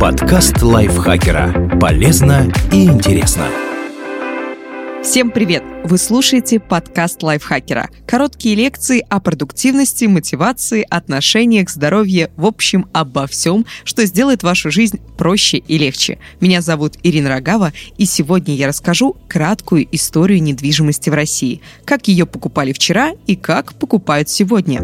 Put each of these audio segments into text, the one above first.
Подкаст лайфхакера. Полезно и интересно. Всем привет! Вы слушаете подкаст лайфхакера. Короткие лекции о продуктивности, мотивации, отношениях, здоровье, в общем, обо всем, что сделает вашу жизнь проще и легче. Меня зовут Ирина Рогава, и сегодня я расскажу краткую историю недвижимости в России, как ее покупали вчера и как покупают сегодня.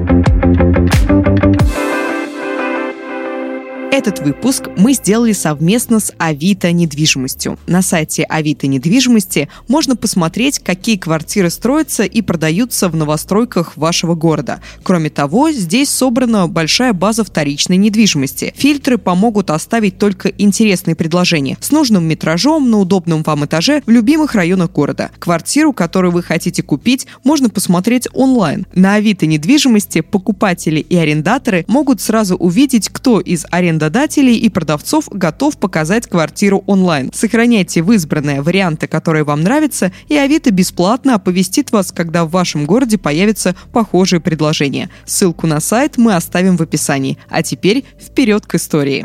Этот выпуск мы сделали совместно с Авито недвижимостью. На сайте Авито недвижимости можно посмотреть, какие квартиры строятся и продаются в новостройках вашего города. Кроме того, здесь собрана большая база вторичной недвижимости. Фильтры помогут оставить только интересные предложения с нужным метражом на удобном вам этаже в любимых районах города. Квартиру, которую вы хотите купить, можно посмотреть онлайн. На Авито недвижимости покупатели и арендаторы могут сразу увидеть, кто из арендаторов арендодателей и продавцов готов показать квартиру онлайн. Сохраняйте в избранные варианты, которые вам нравятся, и Авито бесплатно оповестит вас, когда в вашем городе появятся похожие предложения. Ссылку на сайт мы оставим в описании. А теперь вперед к истории.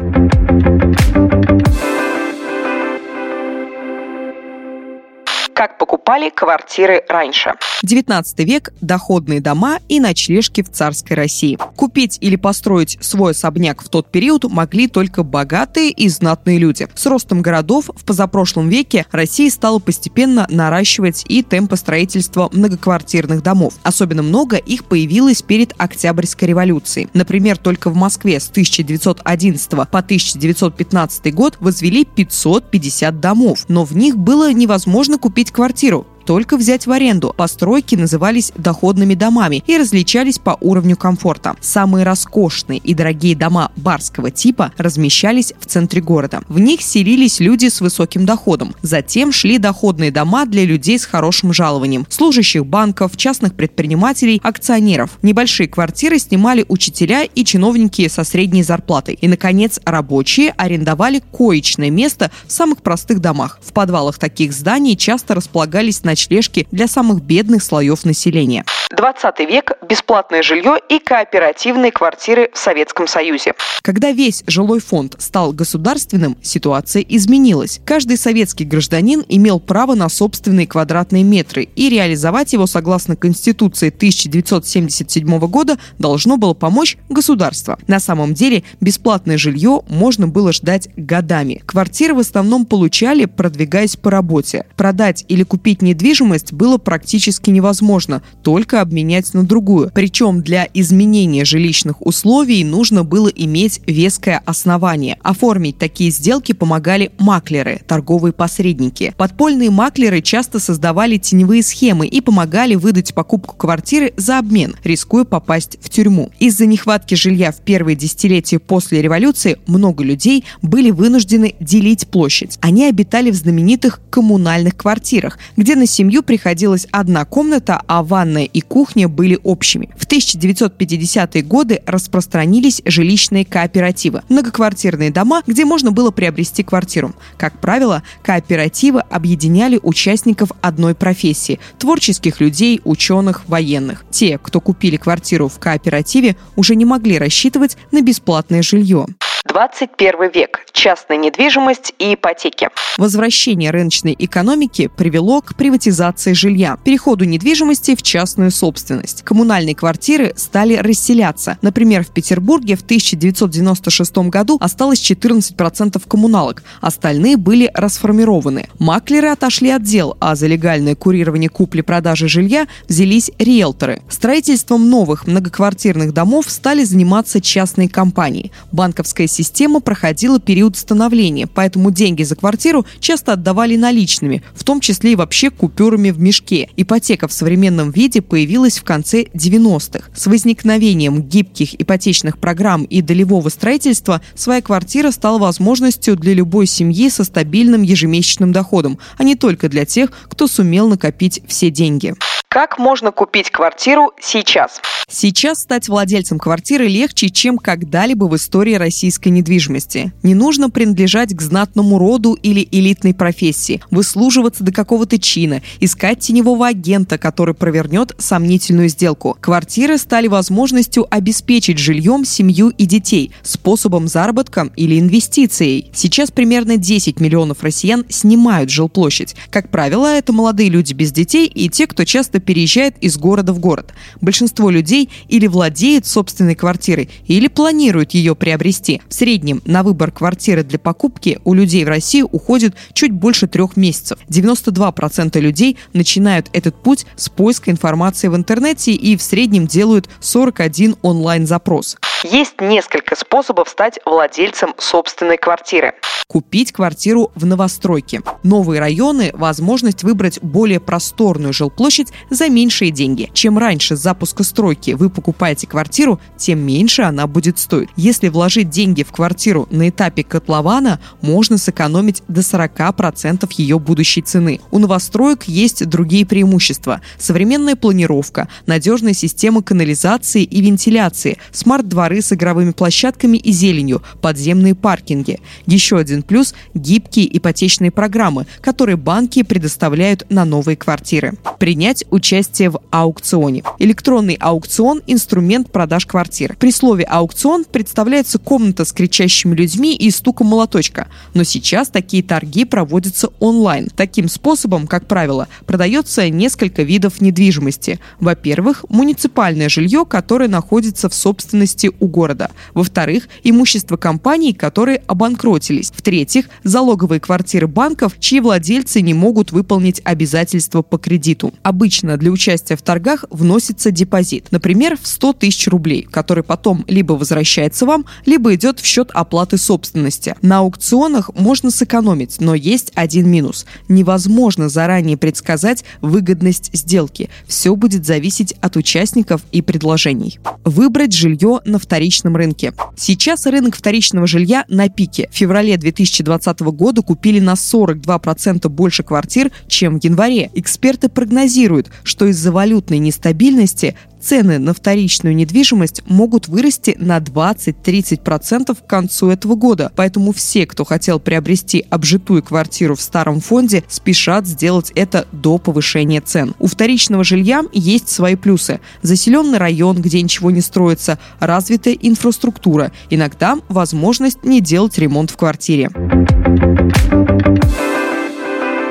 Как покупали квартиры раньше. 19 век – доходные дома и ночлежки в царской России. Купить или построить свой особняк в тот период могли только богатые и знатные люди. С ростом городов в позапрошлом веке Россия стала постепенно наращивать и темпы строительства многоквартирных домов. Особенно много их появилось перед Октябрьской революцией. Например, только в Москве с 1911 по 1915 год возвели 550 домов, но в них было невозможно купить купить квартиру только взять в аренду. Постройки назывались доходными домами и различались по уровню комфорта. Самые роскошные и дорогие дома барского типа размещались в центре города. В них селились люди с высоким доходом. Затем шли доходные дома для людей с хорошим жалованием, служащих банков, частных предпринимателей, акционеров. Небольшие квартиры снимали учителя и чиновники со средней зарплатой. И, наконец, рабочие арендовали коечное место в самых простых домах. В подвалах таких зданий часто располагались на ночлежки для самых бедных слоев населения. 20 век, бесплатное жилье и кооперативные квартиры в Советском Союзе. Когда весь жилой фонд стал государственным, ситуация изменилась. Каждый советский гражданин имел право на собственные квадратные метры, и реализовать его согласно Конституции 1977 года должно было помочь государство. На самом деле бесплатное жилье можно было ждать годами. Квартиры в основном получали, продвигаясь по работе. Продать или купить недвижимость было практически невозможно, только обменять на другую. Причем для изменения жилищных условий нужно было иметь веское основание. Оформить такие сделки помогали маклеры, торговые посредники. Подпольные маклеры часто создавали теневые схемы и помогали выдать покупку квартиры за обмен, рискуя попасть в тюрьму. Из-за нехватки жилья в первые десятилетия после революции много людей были вынуждены делить площадь. Они обитали в знаменитых коммунальных квартирах, где на семью приходилась одна комната, а ванная и кухня были общими. В 1950-е годы распространились жилищные кооперативы – многоквартирные дома, где можно было приобрести квартиру. Как правило, кооперативы объединяли участников одной профессии – творческих людей, ученых, военных. Те, кто купили квартиру в кооперативе, уже не могли рассчитывать на бесплатное жилье. 21 век. Частная недвижимость и ипотеки. Возвращение рыночной экономики привело к приватизации жилья, переходу недвижимости в частную собственность. Коммунальные квартиры стали расселяться. Например, в Петербурге в 1996 году осталось 14% коммуналок, остальные были расформированы. Маклеры отошли от дел, а за легальное курирование купли-продажи жилья взялись риэлторы. Строительством новых многоквартирных домов стали заниматься частные компании. Банковская система проходила период становления, поэтому деньги за квартиру часто отдавали наличными, в том числе и вообще купюрами в мешке. Ипотека в современном виде появилась в конце 90-х. С возникновением гибких ипотечных программ и долевого строительства своя квартира стала возможностью для любой семьи со стабильным ежемесячным доходом, а не только для тех, кто сумел накопить все деньги. Как можно купить квартиру сейчас? Сейчас стать владельцем квартиры легче, чем когда-либо в истории российской недвижимости. Не нужно принадлежать к знатному роду или элитной профессии, выслуживаться до какого-то чина, искать теневого агента, который провернет сомнительную сделку. Квартиры стали возможностью обеспечить жильем семью и детей, способом заработка или инвестицией. Сейчас примерно 10 миллионов россиян снимают жилплощадь. Как правило, это молодые люди без детей и те, кто часто переезжает из города в город. Большинство людей или владеет собственной квартирой, или планирует ее приобрести. В среднем на выбор квартиры для покупки у людей в России уходит чуть больше трех месяцев. 92% людей начинают этот путь с поиска информации в интернете и в среднем делают 41 онлайн-запрос. Есть несколько способов стать владельцем собственной квартиры. Купить квартиру в новостройке. Новые районы – возможность выбрать более просторную жилплощадь за меньшие деньги. Чем раньше с запуска стройки вы покупаете квартиру, тем меньше она будет стоить. Если вложить деньги в квартиру на этапе котлована, можно сэкономить до 40% ее будущей цены. У новостроек есть другие преимущества. Современная планировка, надежная система канализации и вентиляции, смарт-дворы с игровыми площадками и зеленью, подземные паркинги. Еще один плюс – гибкие ипотечные программы, которые банки предоставляют на новые квартиры. Принять участие в аукционе. Электронный аукцион – инструмент продаж квартир. При слове «аукцион» представляется комната с кричащими людьми и стуком молоточка. Но сейчас такие торги проводятся онлайн. Таким способом, как правило, продается несколько видов недвижимости. Во-первых, муниципальное жилье, которое находится в собственности у города. Во-вторых, имущество компаний, которые обанкротились. В-третьих, залоговые квартиры банков, чьи владельцы не могут выполнить обязательства по кредиту. Обычно для участия в торгах вносится депозит, например, в 100 тысяч рублей, который потом либо возвращается вам, либо идет в счет оплаты собственности. На аукционах можно сэкономить, но есть один минус. Невозможно заранее предсказать выгодность сделки. Все будет зависеть от участников и предложений. Выбрать жилье на вторичном рынке. Сейчас рынок вторичного жилья на пике. В феврале 2020 года купили на 42% больше квартир, чем в январе. Эксперты прогнозируют, что из-за валютной нестабильности цены на вторичную недвижимость могут вырасти на 20-30% к концу этого года. Поэтому все, кто хотел приобрести обжитую квартиру в старом фонде, спешат сделать это до повышения цен. У вторичного жилья есть свои плюсы. Заселенный район, где ничего не строится, развитая инфраструктура. Иногда возможность не делать ремонт в квартире.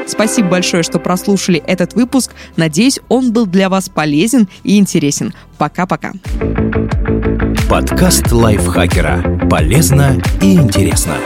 Спасибо большое, что прослушали этот выпуск. Надеюсь, он был для вас полезен и интересен. Пока-пока. Подкаст лайфхакера. Полезно и интересно.